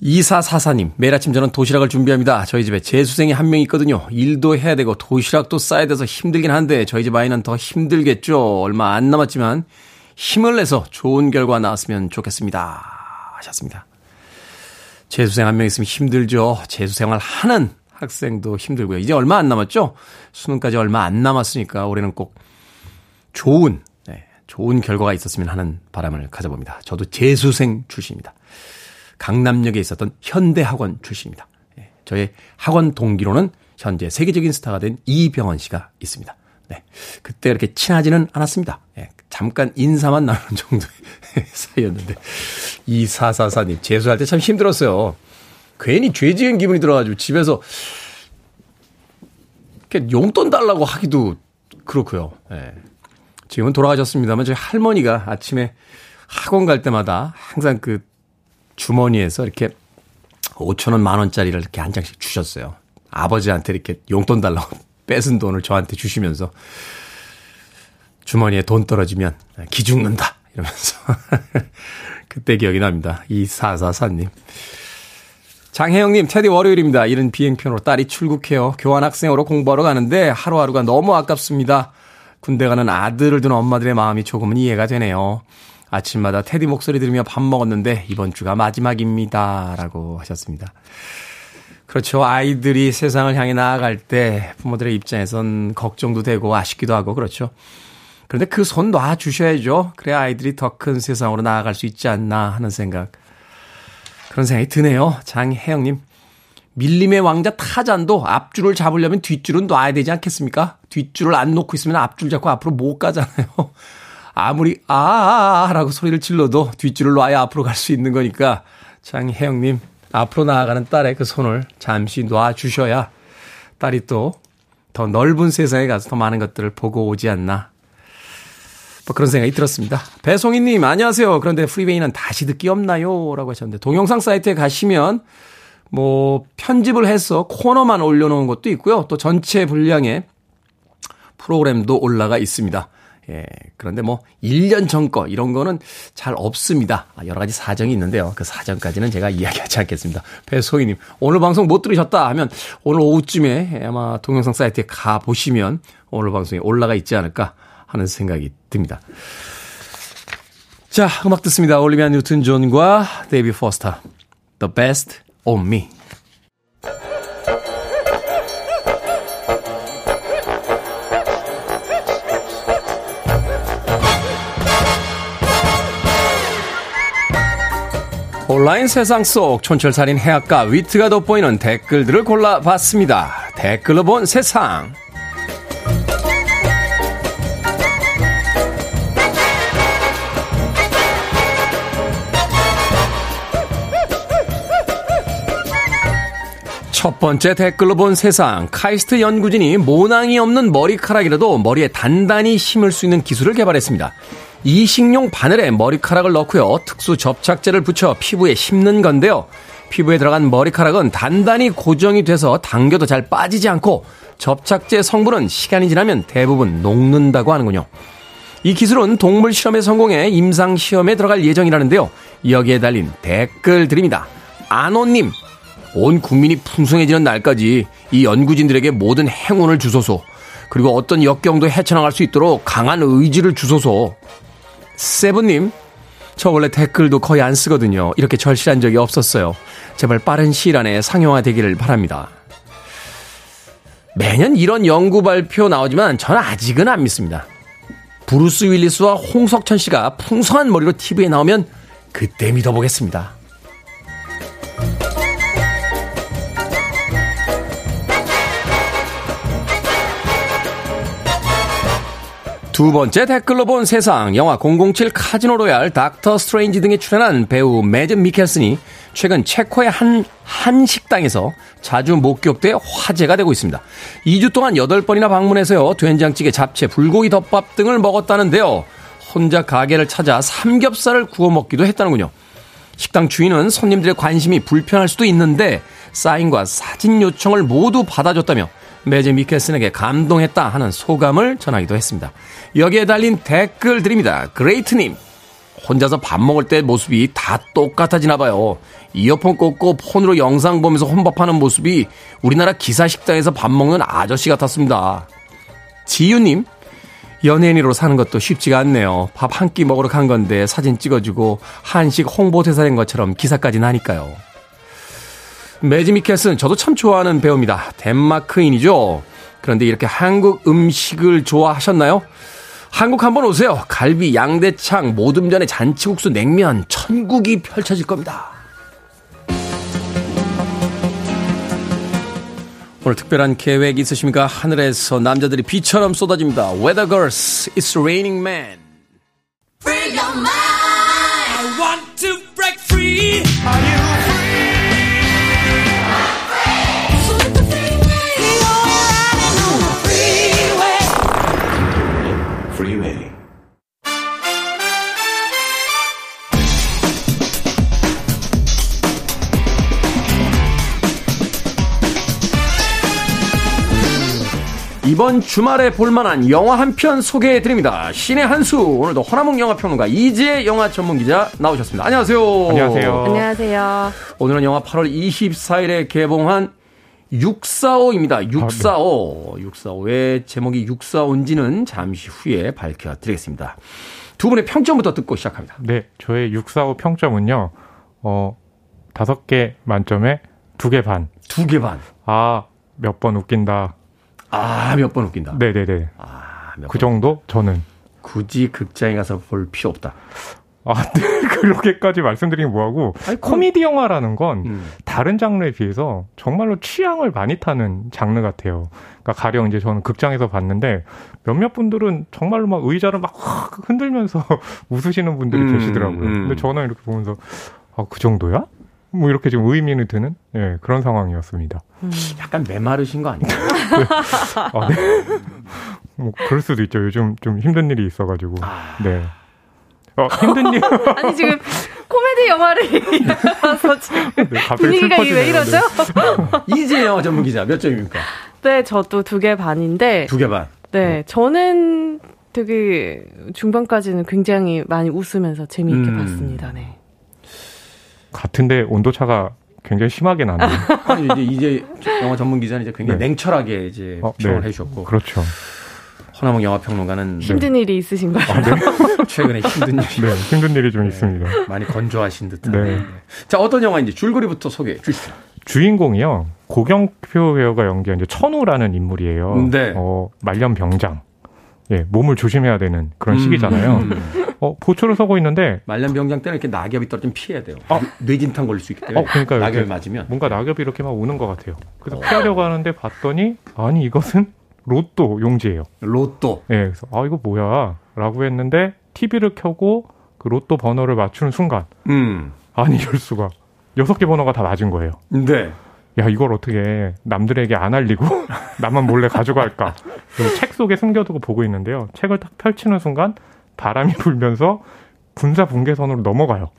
2444님, 매일 아침 저는 도시락을 준비합니다. 저희 집에 재수생이 한 명 있거든요. 일도 해야 되고 도시락도 싸야 돼서 힘들긴 한데 저희 집 아이는 더 힘들겠죠. 얼마 안 남았지만 힘을 내서 좋은 결과 나왔으면 좋겠습니다. 하셨습니다. 재수생 한 명 있으면 힘들죠. 재수생활 하는 학생도 힘들고요. 이제 얼마 안 남았죠? 수능까지 얼마 안 남았으니까 올해는 꼭 좋은, 네, 좋은 결과가 있었으면 하는 바람을 가져봅니다. 저도 재수생 출신입니다. 강남역에 있었던 현대학원 출신입니다. 예, 저의 학원 동기로는 현재 세계적인 스타가 된 이병헌 씨가 있습니다. 네. 그때 그렇게 친하지는 않았습니다. 예, 잠깐 인사만 나누는 정도의 사이였는데. 2444님, 재수할 때 참 힘들었어요. 괜히 죄 지은 기분이 들어가지고 집에서 용돈 달라고 하기도 그렇고요. 예. 지금은 돌아가셨습니다만 저희 할머니가 아침에 학원 갈 때마다 항상 그 주머니에서 이렇게 5천 원, 만 원짜리를 이렇게 한 장씩 주셨어요. 아버지한테 이렇게 용돈 달라고 뺏은 돈을 저한테 주시면서 주머니에 돈 떨어지면 기 죽는다 이러면서 그때 기억이 납니다. 이사사사님. 장혜영님, 테디 월요일입니다. 이른 비행편으로 딸이 출국해요. 교환학생으로 공부하러 가는데 하루하루가 너무 아깝습니다. 군대 가는 아들을 둔 엄마들의 마음이 조금은 이해가 되네요. 아침마다 테디 목소리 들으며 밥 먹었는데 이번 주가 마지막입니다. 라고 하셨습니다. 그렇죠. 아이들이 세상을 향해 나아갈 때 부모들의 입장에선 걱정도 되고 아쉽기도 하고 그렇죠. 그런데 그 손 놔주셔야죠. 그래야 아이들이 더 큰 세상으로 나아갈 수 있지 않나 하는 생각. 그런 생각이 드네요. 장혜영님. 밀림의 왕자 타잔도 앞줄을 잡으려면 뒷줄은 놔야 되지 않겠습니까? 뒷줄을 안 놓고 있으면 앞줄 잡고 앞으로 못 가잖아요. 아무리 아라고 소리를 질러도 뒷줄을 놔야 앞으로 갈 수 있는 거니까 장혜영님 앞으로 나아가는 딸의 그 손을 잠시 놔 주셔야 딸이 또 더 넓은 세상에 가서 더 많은 것들을 보고 오지 않나 뭐 그런 생각이 들었습니다. 배송이님 안녕하세요. 그런데 프리베이는 다시 듣기 없나요? 라고 하셨는데 동영상 사이트에 가시면 뭐 편집을 해서 코너만 올려놓은 것도 있고요. 또 전체 분량의 프로그램도 올라가 있습니다. 예, 그런데 뭐 1년 전 거 이런 거는 잘 없습니다. 아, 여러 가지 사정이 있는데요. 그 사정까지는 제가 이야기하지 않겠습니다. 배소희님 오늘 방송 못 들으셨다 하면 오늘 오후쯤에 아마 동영상 사이트에 가 보시면 오늘 방송에 올라가 있지 않을까 하는 생각이 듭니다. 자, 음악 듣습니다. 올리비아 뉴튼 존과 데이비드 포스터. The best of me. 온라인 세상 속 촌철살인 해악과 위트가 돋보이는 댓글들을 골라봤습니다. 댓글로 본 세상. 첫 번째 댓글로 본 세상. 카이스트 연구진이 모낭이 없는 머리카락이라도 머리에 단단히 심을 수 있는 기술을 개발했습니다. 이식용 바늘에 머리카락을 넣고요. 특수 접착제를 붙여 피부에 심는 건데요. 피부에 들어간 머리카락은 단단히 고정이 돼서 당겨도 잘 빠지지 않고 접착제 성분은 시간이 지나면 대부분 녹는다고 하는군요. 이 기술은 동물 실험에 성공해 임상 시험에 들어갈 예정이라는데요. 여기에 달린 댓글 드립니다. 안호님, 온 국민이 풍성해지는 날까지 이 연구진들에게 모든 행운을 주소서. 그리고 어떤 역경도 헤쳐나갈 수 있도록 강한 의지를 주소서. 세븐님, 저 원래 댓글도 거의 안 쓰거든요. 이렇게 절실한 적이 없었어요. 제발 빠른 시일 안에 상용화 되기를 바랍니다. 매년 이런 연구 발표 나오지만 저는 아직은 안 믿습니다. 브루스 윌리스와 홍석천 씨가 풍성한 머리로 TV에 나오면 그때 믿어보겠습니다. 두 번째 댓글로 본 세상 영화 007 카지노 로얄 닥터 스트레인지 등에 출연한 배우 매즈 미켈슨이 최근 체코의 한, 한 식당에서 자주 목격돼 화제가 되고 있습니다. 2주 동안 8번이나 방문해서요, 된장찌개, 잡채, 불고기 덮밥 등을 먹었다는데요. 혼자 가게를 찾아 삼겹살을 구워 먹기도 했다는군요. 식당 주인은 손님들의 관심이 불편할 수도 있는데 사인과 사진 요청을 모두 받아줬다며 매제 미켈슨에게 감동했다 하는 소감을 전하기도 했습니다. 여기에 달린 댓글들입니다. 그레이트님, 혼자서 밥 먹을 때 모습이 다 똑같아지나 봐요. 이어폰 꽂고 폰으로 영상 보면서 혼밥하는 모습이 우리나라 기사 식당에서 밥 먹는 아저씨 같았습니다. 지유님, 연예인으로 사는 것도 쉽지가 않네요. 밥 한 끼 먹으러 간 건데 사진 찍어주고 한식 홍보대사 된 것처럼 기사까지 나니까요. 매지 미켈슨 저도 참 좋아하는 배우입니다. 덴마크인이죠. 그런데 이렇게 한국 음식을 좋아하셨나요? 한국 한번 오세요. 갈비, 양대창, 모듬전에 잔치국수, 냉면, 천국이 펼쳐질 겁니다. 오늘 특별한 계획 있으십니까? 하늘에서 남자들이 비처럼 쏟아집니다. Weather Girls, It's Raining Man. 이번 주말에 볼만한 영화 한 편 소개해 드립니다. 신의 한수 오늘도 허나몽 영화평론가 이재 영화 전문 기자 나오셨습니다. 안녕하세요. 안녕하세요. 안녕하세요. 오늘은 영화 8월 24일에 개봉한 645입니다. 645. 아, 네. 645. 왜 제목이 645인지는 잠시 후에 밝혀드리겠습니다. 두 분의 평점부터 듣고 시작합니다. 네, 저의 645 평점은요, 어, 다섯 개 만점에 두 개 반. 두 개 반. 아, 몇 번 웃긴다. 아, 몇 번 웃긴다. 네네네. 아, 그 정도? 저는. 굳이 극장에 가서 볼 필요 없다. 아, 네. 그렇게까지 말씀드리긴 뭐하고. 아니, 코미디 영화라는 건 음. 다른 장르에 비해서 정말로 취향을 많이 타는 장르 같아요. 그러니까 가령 이제 저는 극장에서 봤는데 몇몇 분들은 정말로 막 의자를 막 흔들면서 웃으시는 분들이 음, 계시더라고요. 음. 근데 저는 이렇게 보면서 아, 그 정도야? 뭐 이렇게 좀 의미는 드는 예, 그런 상황이었습니다. 음. 약간 메마르신 거 아닌가요? 네. 아, 네. 뭐 그럴 수도 있죠. 요즘 좀 힘든 일이 있어가지고. 아... 네. 어, 힘든 일. 아니 지금 코미디 영화를 이어서 지금 네, 분위기가 왜 이러죠? 네. 이재 영화 전문 기자 몇 점입니까? 네, 저도 두 개 반인데. 두 개 반. 네, 저는 되게 중반까지는 굉장히 많이 웃으면서 재미있게 음... 봤습니다. 네. 같은데 온도 차가 굉장히 심하게 나네요. 아니 이제 이제 영화 전문 기자는 이제 굉장히 네. 냉철하게 이제 어, 평을 네. 해주셨고. 그렇죠. 허나몽 영화 평론가는 힘든 네. 일이 있으신가요? 아, 네. 최근에 힘든 일이 네, 힘든 일이 좀 네, 있습니다. 많이 건조하신 듯한. 네. 자 어떤 영화인지 줄거리부터 소개해 주시죠. 주인공이요 고경표 배우가 연기한 이제 천우라는 인물이에요. 네. 어, 말년 병장. 예, 몸을 조심해야 되는 그런 음. 시기잖아요. 음. 어, 보초를 서고 있는데 말년병장 때는 이렇게 낙엽이 떨어지면 피해야 돼요. 아. 뇌진탕 걸릴 수 있기 때문에. 어, 그러니까 낙엽 맞으면 뭔가 낙엽이 이렇게 막 오는 것 같아요. 그래서 어. 피하려고 하는데 봤더니 아니 이것은 로또 용지예요. 로또. 예, 그래서 아 이거 뭐야?라고 했는데 TV를 켜고 그 로또 번호를 맞추는 순간, 음. 아니 이럴 수가 여섯 개 번호가 다 맞은 거예요. 네. 야 이걸 어떻게 남들에게 안 알리고 나만 몰래 가져갈까? 책 속에 숨겨두고 보고 있는데요. 책을 딱 펼치는 순간 바람이 불면서 군사 분계선으로 넘어가요.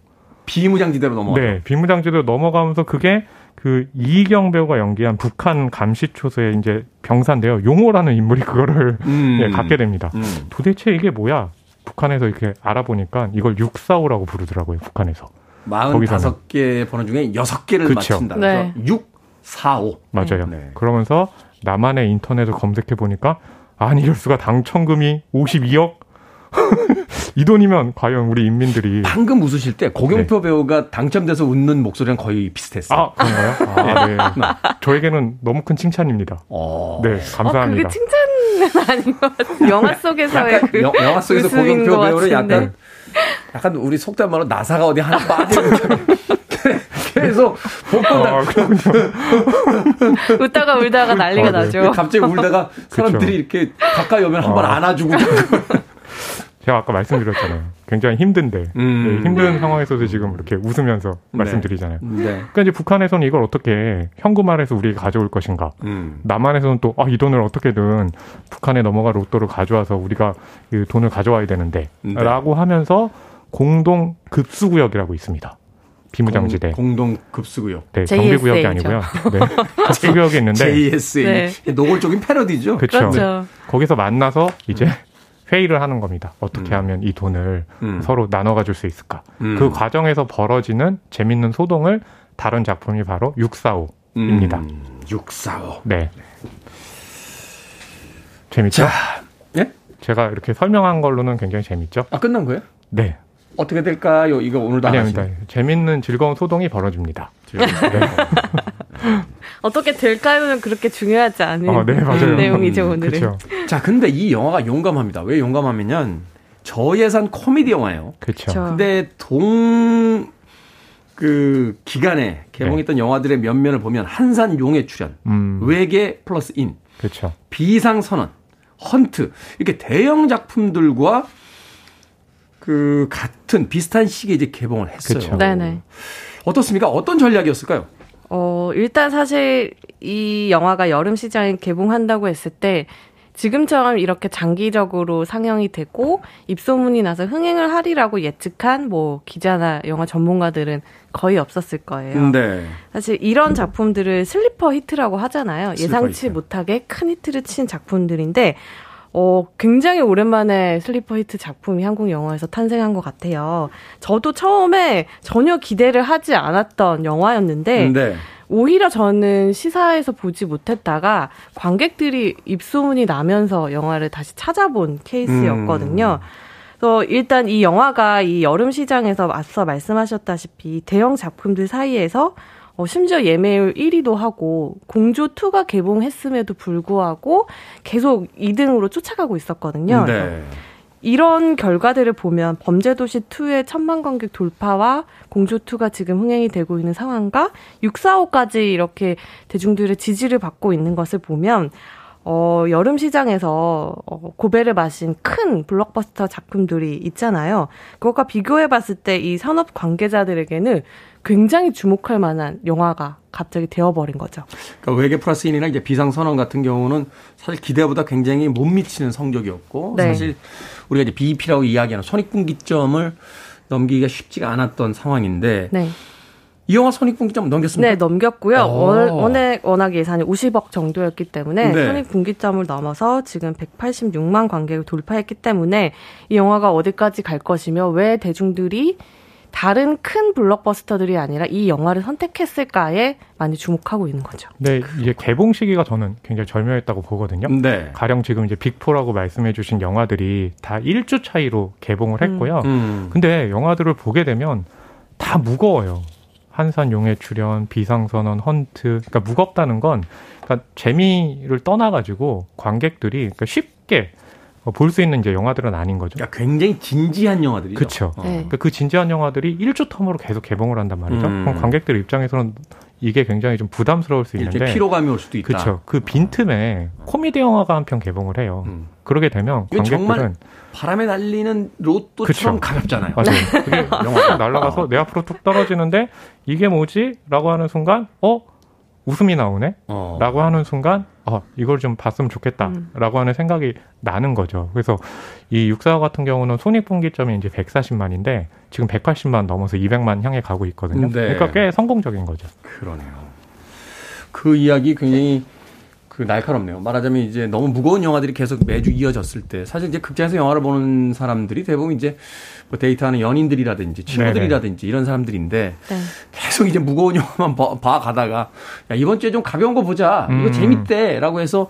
비무장지대로 넘어가요. 네, 비무장지대로 넘어가면서 그게 그 이경 배우가 연기한 북한 감시초소의 이제 병사인데요. 용호라는 인물이 그거를 음. 예, 갖게 됩니다. 음. 도대체 이게 뭐야? 북한에서 이렇게 알아보니까 이걸 645라고 부르더라고요. 북한에서. 45개 번호 중에 6개를 그쵸. 맞춘다. 그래서 네. 645. 맞아요. 네. 그러면서 나만의 인터넷을 검색해 보니까 아니 이럴 수가 당첨금이 52억 이 돈이면 과연 우리 인민들이 방금 웃으실 때 고경표 네. 배우가 당첨돼서 웃는 목소리랑 거의 비슷했어요. 아 그런가요? 아, 네. 네. 저에게는 너무 큰 칭찬입니다. 어... 네 감사합니다. 어, 그게 칭찬은 아닌 것 같아요. 영화 속에서의 그 여, 영화 속에서 고경표 배우는 약간 약간 우리 속된 말로 나사가 어디 하나 빠지는 계속 복권 아, 웃다가 울다가 난리가 아, 네. 나죠. 갑자기 울다가 사람들이 이렇게 가까이 오면 한번 아. 안아주고 제가 아까 말씀드렸잖아요. 굉장히 힘든데 음. 네, 힘든 상황에서도 지금 이렇게 웃으면서 네. 말씀드리잖아요. 네. 그러니까 이제 북한에서는 이걸 어떻게 현금화해서 우리가 가져올 것인가. 음. 남한에서는 또 아, 이 돈을 어떻게든 북한에 넘어갈 로또를 가져와서 우리가 이 돈을 가져와야 되는데 네. 라고 하면서 공동 급수구역이라고 있습니다. 비무장지대. 공, 동 급수구역. 네, 경비구역이 아니고요. 네. 급수구역이 있는데. JSA. 네. 노골적인 패러디죠. 그쵸. 그렇죠. 거기서 만나서 이제 음. 회의를 하는 겁니다. 어떻게 음. 하면 이 돈을 음. 서로 나눠 가질 수 있을까? 음. 그 과정에서 벌어지는 재밌는 소동을 다룬 작품이 바로 645입니다. 645. 네. 재밌죠? 자, 예? 제가 이렇게 설명한 걸로는 굉장히 재밌죠? 아, 끝난 거예요? 네. 어떻게 될까요? 이거 오늘도 아닙니다. 재밌는 즐거운 소동이 벌어집니다. 네. 어떻게 될까요는 그렇게 중요하지 않은 어, 네, 내용이죠 음, 오늘은. 그쵸. 자, 근데 이 영화가 용감합니다. 왜 용감하면요? 저예산 코미디 영화예요. 그렇죠. 근데 동 그 기간에 개봉했던 네. 영화들의 면면을 보면 한산 용의 출연, 음. 외계 플러스 인, 그렇죠. 비상 선언, 헌트 이렇게 대형 작품들과 그 같은 비슷한 시기에 이제 개봉을 했어요. 그쵸. 네네. 어떻습니까? 어떤 전략이었을까요? 어, 일단 사실 이 영화가 여름 시장에 개봉한다고 했을 때 지금처럼 이렇게 장기적으로 상영이 되고 입소문이 나서 흥행을 하리라고 예측한 뭐 기자나 영화 전문가들은 거의 없었을 거예요. 네. 사실 이런 작품들을 sleeper hit라고 하잖아요. 예상치 히트. 못하게 큰 히트를 친 작품들인데 어, 굉장히 오랜만에 슬리퍼 히트 작품이 한국 영화에서 탄생한 것 같아요. 저도 처음에 전혀 기대를 하지 않았던 영화였는데, 네. 오히려 저는 시사에서 보지 못했다가 관객들이 입소문이 나면서 영화를 다시 찾아본 케이스였거든요. 음. 그래서 일단 이 영화가 이 여름 시장에서 앞서 말씀하셨다시피 대형 작품들 사이에서 어, 심지어 예매율 1위도 하고 공조 2가 개봉했음에도 불구하고 계속 2등으로 쫓아가고 있었거든요. 네. 이런 결과들을 보면 범죄도시 2의 천만 관객 돌파와 공조 2가 지금 흥행이 되고 있는 상황과 645까지 이렇게 대중들의 지지를 받고 있는 것을 보면 어, 여름 시장에서 어, 고배를 마신 큰 블록버스터 작품들이 있잖아요. 그것과 비교해 봤을 때 이 산업 관계자들에게는 굉장히 주목할 만한 영화가 갑자기 되어버린 거죠. 그러니까 외계 플러스 인이나 이제 비상선언 같은 경우는 사실 기대보다 굉장히 못 미치는 성적이었고 네. 사실 우리가 이제 BEP라고 이야기하는 손익분기점을 넘기기가 쉽지가 않았던 상황인데 네. 이 영화 손익분기점 넘겼습니까? 네, 넘겼고요. 워낙, 워낙 예산이 50억 정도였기 때문에 네. 손익분기점을 넘어서 지금 186만 관객을 돌파했기 때문에 이 영화가 어디까지 갈 것이며 왜 대중들이 다른 큰 블록버스터들이 아니라 이 영화를 선택했을까에 많이 주목하고 있는 거죠. 네, 이게 개봉 시기가 저는 굉장히 절묘했다고 보거든요. 네. 가령 지금 이제 빅포라고 말씀해 주신 영화들이 다 1주 차이로 개봉을 했고요. 음. 음. 근데 영화들을 보게 되면 다 무거워요. 한산 용의 출연, 비상선언, 헌트. 그러니까 무겁다는 건 그러니까 재미를 떠나가지고 관객들이 그러니까 쉽게 어, 볼수 있는 이제 영화들은 아닌 거죠. 그러니까 굉장히 진지한 영화들이죠. 그렇죠. 네. 그러니까 그 진지한 영화들이 1주 텀으로 계속 개봉을 한단 말이죠. 음. 그럼 관객들 입장에서는 이게 굉장히 좀 부담스러울 수 있는데 피로감이 올 수도 있다. 그렇죠. 그 빈틈에 코미디 영화가 한 편 개봉을 해요. 음. 그러게 되면 관객들은 바람에 날리는 로또처럼 그쵸. 가볍잖아요. 맞아요. 그게 영화가 날아가서 내 앞으로 툭 떨어지는데 이게 뭐지?라고 하는 순간 어 웃음이 나오네? 어. 라고 하는 순간, 어, 이걸 좀 봤으면 좋겠다. 음. 라고 하는 생각이 나는 거죠. 그래서 이 육사와 같은 경우는 손익분기점이 이제 140만인데, 지금 180만 넘어서 200만 향해 가고 있거든요. 네. 그러니까 꽤 성공적인 거죠. 그러네요. 그 이야기 굉장히 그 날카롭네요. 말하자면 이제 너무 무거운 영화들이 계속 매주 이어졌을 때 사실 이제 극장에서 영화를 보는 사람들이 대부분 이제 뭐 데이트하는 연인들이라든지 친구들이라든지 네네. 이런 사람들인데 네. 계속 이제 무거운 영화만 봐, 봐, 가다가 야 이번 주에 좀 가벼운 거 보자. 음. 이거 재밌대라고 해서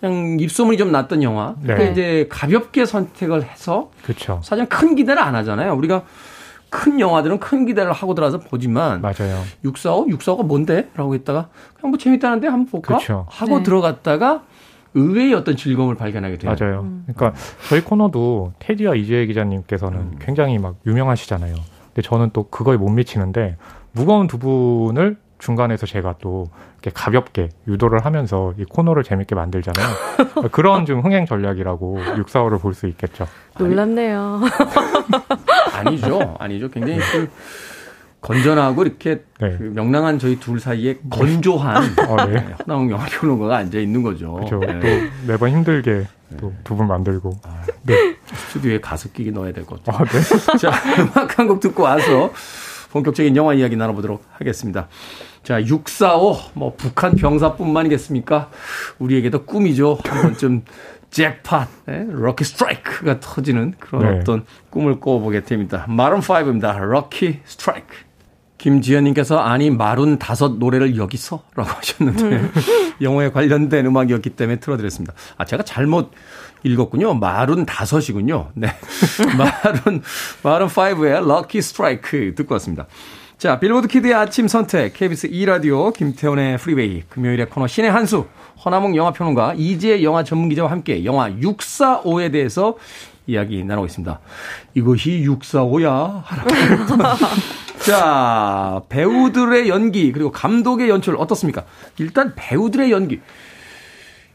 그냥 입소문이 좀 났던 영화. 네. 이제 가볍게 선택을 해서 그쵸. 사실 큰 기대를 안 하잖아요. 우리가 큰 영화들은 큰 기대를 하고 들어서 보지만 맞아요. 645, 645가 뭔데? 라고 했다가 그냥 뭐 재밌다는데 한번 볼까? 그쵸. 하고 네. 들어갔다가 의외의 어떤 즐거움을 발견하게 돼요. 맞아요. 음. 그러니까 저희 코너도 테디와 이재혜 기자님께서는 음. 굉장히 막 유명하시잖아요. 근데 저는 또 그거에 못 미치는데 무거운 두 분을 중간에서 제가 또 이렇게 가볍게 유도를 하면서 이 코너를 재밌게 만들잖아요. 그런 좀 흥행 전략이라고 645를 볼 수 있겠죠. 놀랍네요. 아니죠. 아니죠. 굉장히 그 건전하고 이렇게 네. 그 명랑한 저희 둘 사이에 네. 건조한 어, 네. 허나웅 영화 평론가가 앉아 있는 거죠. 그렇죠. 네. 또 매번 힘들게 또 부분 만들고. 아, 네. 스튜디오에 가습기기 넣어야 될 것 같아요. 아, 네. 자, 음악 한 곡 듣고 와서 본격적인 영화 이야기 나눠보도록 하겠습니다. 자, 645, 뭐, 북한 병사뿐만이겠습니까? 우리에게도 꿈이죠. 한 번쯤 잭팟, 네? lucky strike가 터지는 그런 네. 어떤 꿈을 꿔보게 됩니다. 마룬5입니다. Lucky Strike. 김지현님께서 아니 마룬 다섯 노래를 여기서? 라고 하셨는데 음. 영어에 관련된 음악이었기 때문에 틀어드렸습니다. 아 제가 잘못 읽었군요. 마룬 다섯이군요. 네. 마룬 마룬 5의 Lucky Strike 듣고 왔습니다. 자, 빌보드 키드의 아침 선택, KBS 2라디오, 김태훈의 프리웨이, 금요일의 코너 신의 한수, 허나몽 영화평론가, 이재 영화 전문기자와 함께 영화 645에 대해서 이야기 나누고 있습니다. 이것이 645야. 자, 배우들의 연기, 그리고 감독의 연출 어떻습니까? 일단 배우들의 연기.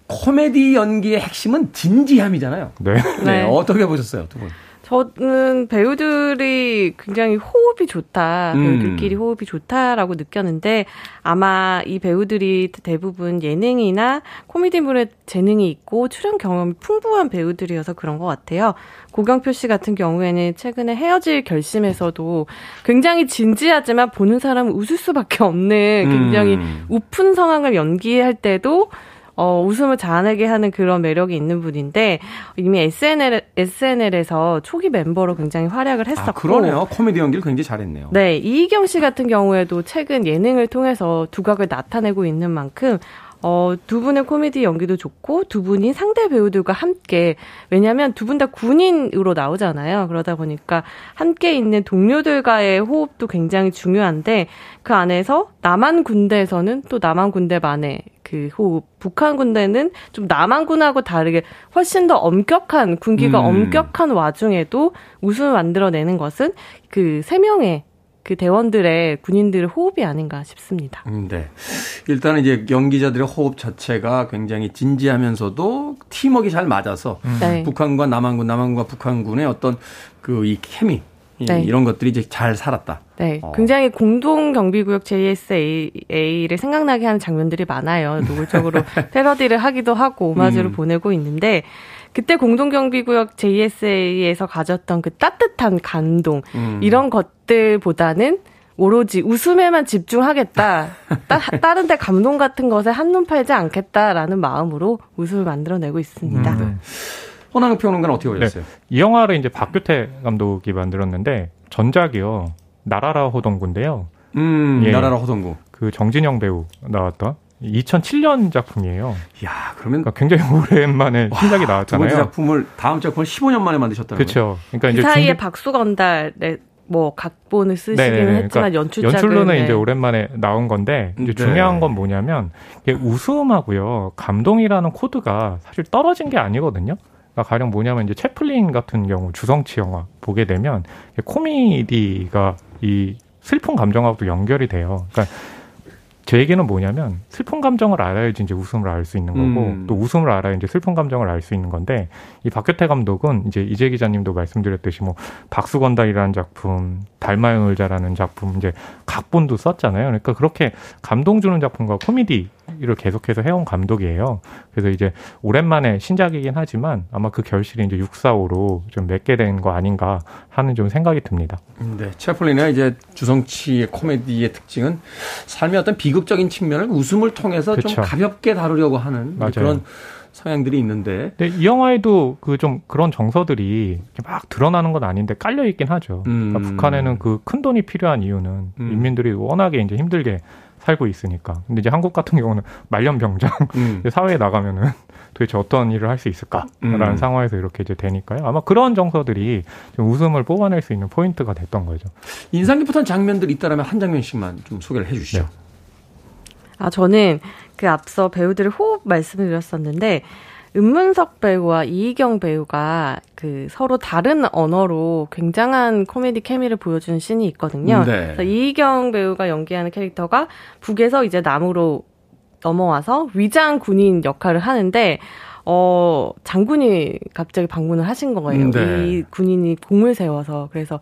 코미디 연기의 핵심은 진지함이잖아요. 네. 네. 네. 어떻게 보셨어요, 두 분? 저는 배우들이 굉장히 호흡이 좋다. 배우들끼리 음. 호흡이 좋다라고 느꼈는데 아마 이 배우들이 대부분 예능이나 코미디물에 재능이 있고 출연 경험이 풍부한 배우들이어서 그런 것 같아요. 고경표 씨 같은 경우에는 최근에 헤어질 결심에서도 굉장히 진지하지만 보는 사람은 웃을 수밖에 없는 굉장히 음. 우픈 상황을 연기할 때도 어, 웃음을 자아내게 하는 그런 매력이 있는 분인데 이미 SNL SNL에서 초기 멤버로 굉장히 활약을 아, 했었고 아, 그러네요. 코미디 연기를 굉장히 잘했네요. 네, 이희경 씨 같은 경우에도 최근 예능을 통해서 두각을 나타내고 있는 만큼 어, 두 분의 코미디 연기도 좋고 두 분이 상대 배우들과 함께 왜냐하면 두 분 다 군인으로 나오잖아요. 그러다 보니까 함께 있는 동료들과의 호흡도 굉장히 중요한데 그 안에서 남한 군대에서는 또 남한 군대만의 그 호흡, 북한 군대는 좀 남한군하고 다르게 훨씬 더 엄격한 군기가 음. 엄격한 와중에도 웃음을 만들어내는 것은 그 세 명의 그 대원들의 군인들의 호흡이 아닌가 싶습니다. 음, 네. 일단은 이제 연기자들의 호흡 자체가 굉장히 진지하면서도 팀워크가 잘 맞아서 음. 네. 북한과 남한군, 남한군과 북한군의 어떤 그 이 케미 네. 이런 것들이 이제 잘 살았다. 네, 어. 굉장히 공동 경비구역 JSA를 생각나게 하는 장면들이 많아요. 노골적으로 패러디를 하기도 하고 오마주를 음. 보내고 있는데 그때 공동 경비구역 JSA에서 가졌던 그 따뜻한 감동 음. 이런 것들보다는 오로지 웃음에만 집중하겠다. 따, 다른 데 감동 같은 것에 한눈 팔지 않겠다라는 마음으로 웃음을 만들어내고 있습니다. 음, 네. 호남극 평론가는 어떻게 보셨어요? 네. 이 영화를 이제 박규태 감독이 만들었는데 전작이요. 나라라 호동구인데요. 음, 예, 나라라 호동구. 그 정진영 배우 나왔던 2007년 작품이에요. 야, 그러면 그러니까 굉장히 오랜만에 신작이 나왔잖아요. 두 번째 작품을 다음 작품을 15년 만에 만드셨다는 그렇죠. 그러니까 그 이제 사이에 중기... 박수건달의 뭐 각본을 쓰시기는 네네네. 그러니까 했지만 그러니까 연출작은 연출로는 네. 이제 오랜만에 나온 건데 이제 네. 중요한 건 뭐냐면 이게 웃음하고요 감동이라는 코드가 사실 떨어진 게 아니거든요. 가령 뭐냐면 이제 채플린 같은 경우 주성치 영화 보게 되면 코미디가 이 슬픈 감정하고도 연결이 돼요. 그러니까 제 얘기는 뭐냐면 슬픈 감정을 알아야지 이제 웃음을 알 수 있는 거고 음. 또 웃음을 알아야 이제 슬픈 감정을 알 수 있는 건데 이 박효태 감독은 이제 이재 기자님도 말씀드렸듯이 뭐 박수건달이라는 작품, 달마의 의자라는 작품 이제 각본도 썼잖아요. 그러니까 그렇게 감동 주는 작품과 코미디 를 계속해서 해온 감독이에요. 그래서 이제 오랜만에 신작이긴 하지만 아마 그 결실이 이제 645로 좀 맺게 된 거 아닌가 하는 좀 생각이 듭니다. 네, 채플린의 이제 주성치의 코미디의 특징은 삶의 어떤 비 비극적인 측면을 웃음을 통해서 그쵸. 좀 가볍게 다루려고 하는 맞아요. 그런 성향들이 있는데. 네, 이 영화에도 그 좀 그런 정서들이 막 드러나는 건 아닌데 깔려 있긴 하죠. 그러니까 음. 북한에는 그 큰 돈이 필요한 이유는 음. 인민들이 워낙에 이제 힘들게 살고 있으니까. 근데 이제 한국 같은 경우는 말년병장 음. 사회에 나가면은 도대체 어떤 일을 할 수 있을까라는 음. 상황에서 이렇게 이제 되니까요. 아마 그런 정서들이 좀 웃음을 뽑아낼 수 있는 포인트가 됐던 거죠. 인상 깊었던 장면들이 있다면 한 장면씩만 좀 소개를 해주시죠. 네. 아, 저는 그 앞서 배우들의 호흡 말씀을 드렸었는데, 음문석 배우와 이이경 배우가 그 서로 다른 언어로 굉장한 코미디 케미를 보여준 씬이 있거든요. 네. 그래서 이이경 배우가 연기하는 캐릭터가 북에서 이제 남으로 넘어와서 위장 군인 역할을 하는데 어 장군이 갑자기 방문을 하신 거예요. 네. 이 군인이 공을 세워서 그래서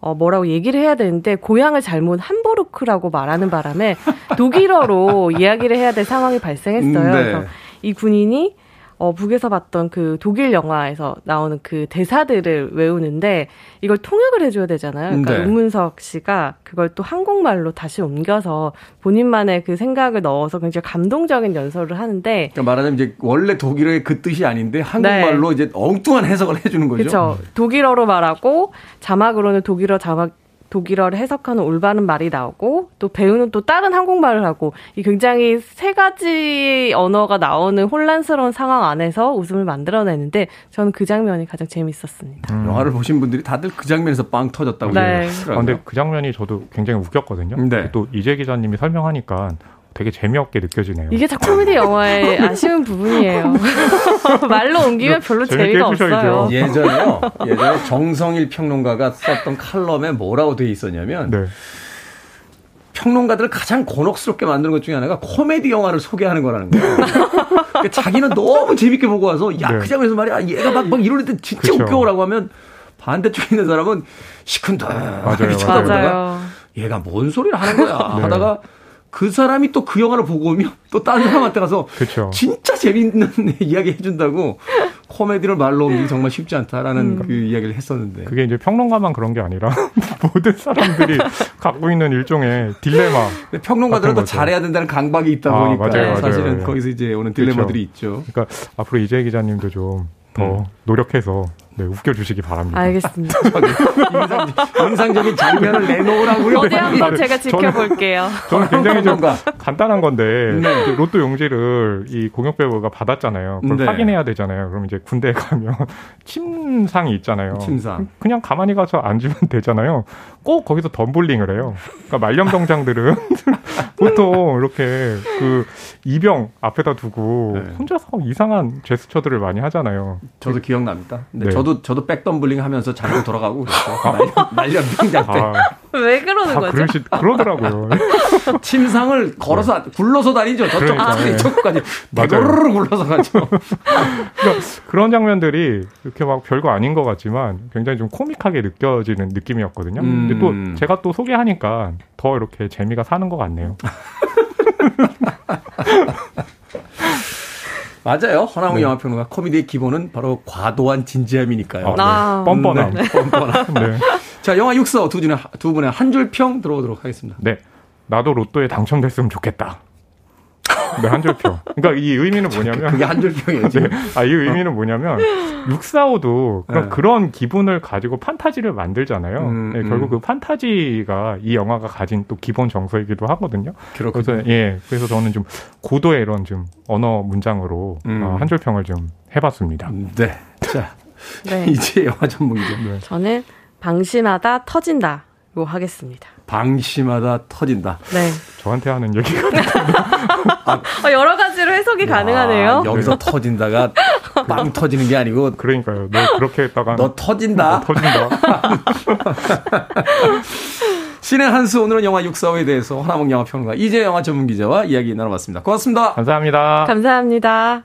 어, 뭐라고 얘기를 해야 되는데 고향을 잘못 함부르크라고 말하는 바람에 독일어로 이야기를 해야 될 상황이 발생했어요. 네. 그래서 이 군인이 어, 북에서 봤던 그 독일 영화에서 나오는 그 대사들을 외우는데 이걸 통역을 해줘야 되잖아요. 그러니까 네. 문석 씨가 그걸 또 한국말로 다시 옮겨서 본인만의 그 생각을 넣어서 굉장히 감동적인 연설을 하는데. 그러니까 말하자면 이제 원래 독일어의 그 뜻이 아닌데 한국말로 네. 이제 엉뚱한 해석을 해주는 거죠. 그렇죠. 독일어로 말하고 자막으로는 독일어 자막 독일어를 해석하는 올바른 말이 나오고 또 배우는 또 다른 한국말을 하고 이 굉장히 세 가지 언어가 나오는 혼란스러운 상황 안에서 웃음을 만들어내는데 저는 그 장면이 가장 재밌었습니다. 음. 영화를 보신 분들이 다들 그 장면에서 빵 터졌다고 네. 얘기하더라고요. 아, 근데 그 장면이 저도 굉장히 웃겼거든요. 네. 또 이재 기자님이 설명하니까 되게 재미없게 느껴지네요. 이게 다 코미디 영화의 아쉬운 부분이에요. 말로 옮기면 별로 재미가 없어요. 예전에요. 예전에 정성일 평론가가 썼던 칼럼에 뭐라고 돼 있었냐면 네. 평론가들을 가장 곤혹스럽게 만드는 것 중에 하나가 코미디 영화를 소개하는 거라는 거예요. 그러니까 자기는 너무 재밌게 보고 와서 야, 네. 그 장면에서 말이야. 얘가 막, 막 이러는데 진짜 그쵸. 웃겨라고 하면 반대쪽에 있는 사람은 시큰둥 맞아요. 맞아요. 얘가 뭔 소리를 하는 거야. 네. 하다가 그 사람이 또 그 영화를 보고 오면 또 다른 사람한테 가서 그쵸. 진짜 재밌는 이야기 해준다고 코미디를 말로 옮기기 정말 쉽지 않다라는 음. 그 이야기를 했었는데 그게 이제 평론가만 그런 게 아니라 모든 사람들이 갖고 있는 일종의 딜레마. 평론가들은 또 잘해야 된다는 강박이 있다 아, 보니까 맞아요, 사실은 맞아요. 거기서 이제 오는 딜레마들이 그쵸. 있죠. 그러니까 앞으로 이재 기자님도 좀더 음. 노력해서 네, 웃겨주시기 바랍니다. 알겠습니다. 인상, 적인 장면을 내놓으라고요. 어디 한번 제가 지켜볼게요. 저는, 저는 굉장히 좀 간단한 건데 네. 로또 용지를 이 공역 배우가 받았잖아요. 그걸 네. 확인해야 되잖아요. 그럼 이제 군대에 가면 침상이 있잖아요. 침상. 그냥 가만히 가서 앉으면 되잖아요. 꼭 거기서 덤블링을 해요. 그러니까 말년병장들은 보통 이렇게 그 이병 앞에다 두고 네. 혼자서 이상한 제스처들을 많이 하잖아요. 저도 기억납니다. 네. 저도 저도 백덤블링 하면서 자리로 돌아가고. 날려 병장 때. 아, 왜 그러는 거죠? 그러시, 그러더라고요. 침상을 걸어서 네. 굴러서 다니죠. 저쪽 그러니까, 네. 저쪽까지 대로르 굴러서 가죠. 그러니까 그런 장면들이 이렇게 막 별거 아닌 것 같지만 굉장히 좀 코믹하게 느껴지는 느낌이었거든요. 음. 근데 또 제가 또 소개하니까 더 이렇게 재미가 사는 것 같네요. 맞아요. 허나무 네. 영화평론가 코미디의 기본은 바로 과도한 진지함이니까요. 아, 네. 뻔뻔함. 네. 뻔뻔함. 네. 자, 영화 육서 두 분의, 두 분의 한 줄 평 들어보도록 하겠습니다. 네. 나도 로또에 당첨됐으면 좋겠다. 네, 한 줄평. 그러니까 이 의미는 뭐냐면. 그게 한 줄평이에요, 네. 아, 이 의미는 뭐냐면, 645도 네. 그런 기분을 가지고 판타지를 만들잖아요. 음, 네, 결국 음. 그 판타지가 이 영화가 가진 또 기본 정서이기도 하거든요. 그렇군요. 그래서, 예, 그래서 저는 좀 고도의 이런 좀 언어 문장으로 음. 어, 한 줄평을 좀 해봤습니다. 네. 자, 네. 이제 영화 전문이죠. 네. 저는 방심하다 터진다. 로 하겠습니다. 방심하다 터진다. 네. 저한테 하는 얘기가 아, 어, 여러 가지로 해석이 와, 가능하네요. 여기서 터진다가 빵 터지는 게 아니고 그러니까요. 너 그렇게 했다가 너 터진다. 너 터진다. 신의 한수 오늘은 영화 육사호에 대해서 하나몽 영화 평론가 이재 영화 전문 기자와 이야기 나눠봤습니다. 고맙습니다. 감사합니다. 감사합니다.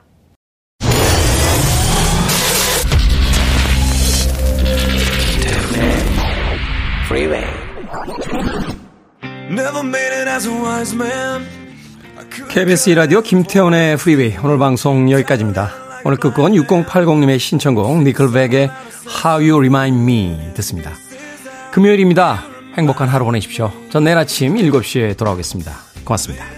KBS 라디오 김태훈의 프리웨이 오늘 방송 여기까지입니다. 오늘 끝곡은 6080님의 신청곡 니클백의 How You Remind Me 듣습니다. 금요일입니다. 행복한 하루 보내십시오. 전 내일 아침 7시에 돌아오겠습니다. 고맙습니다.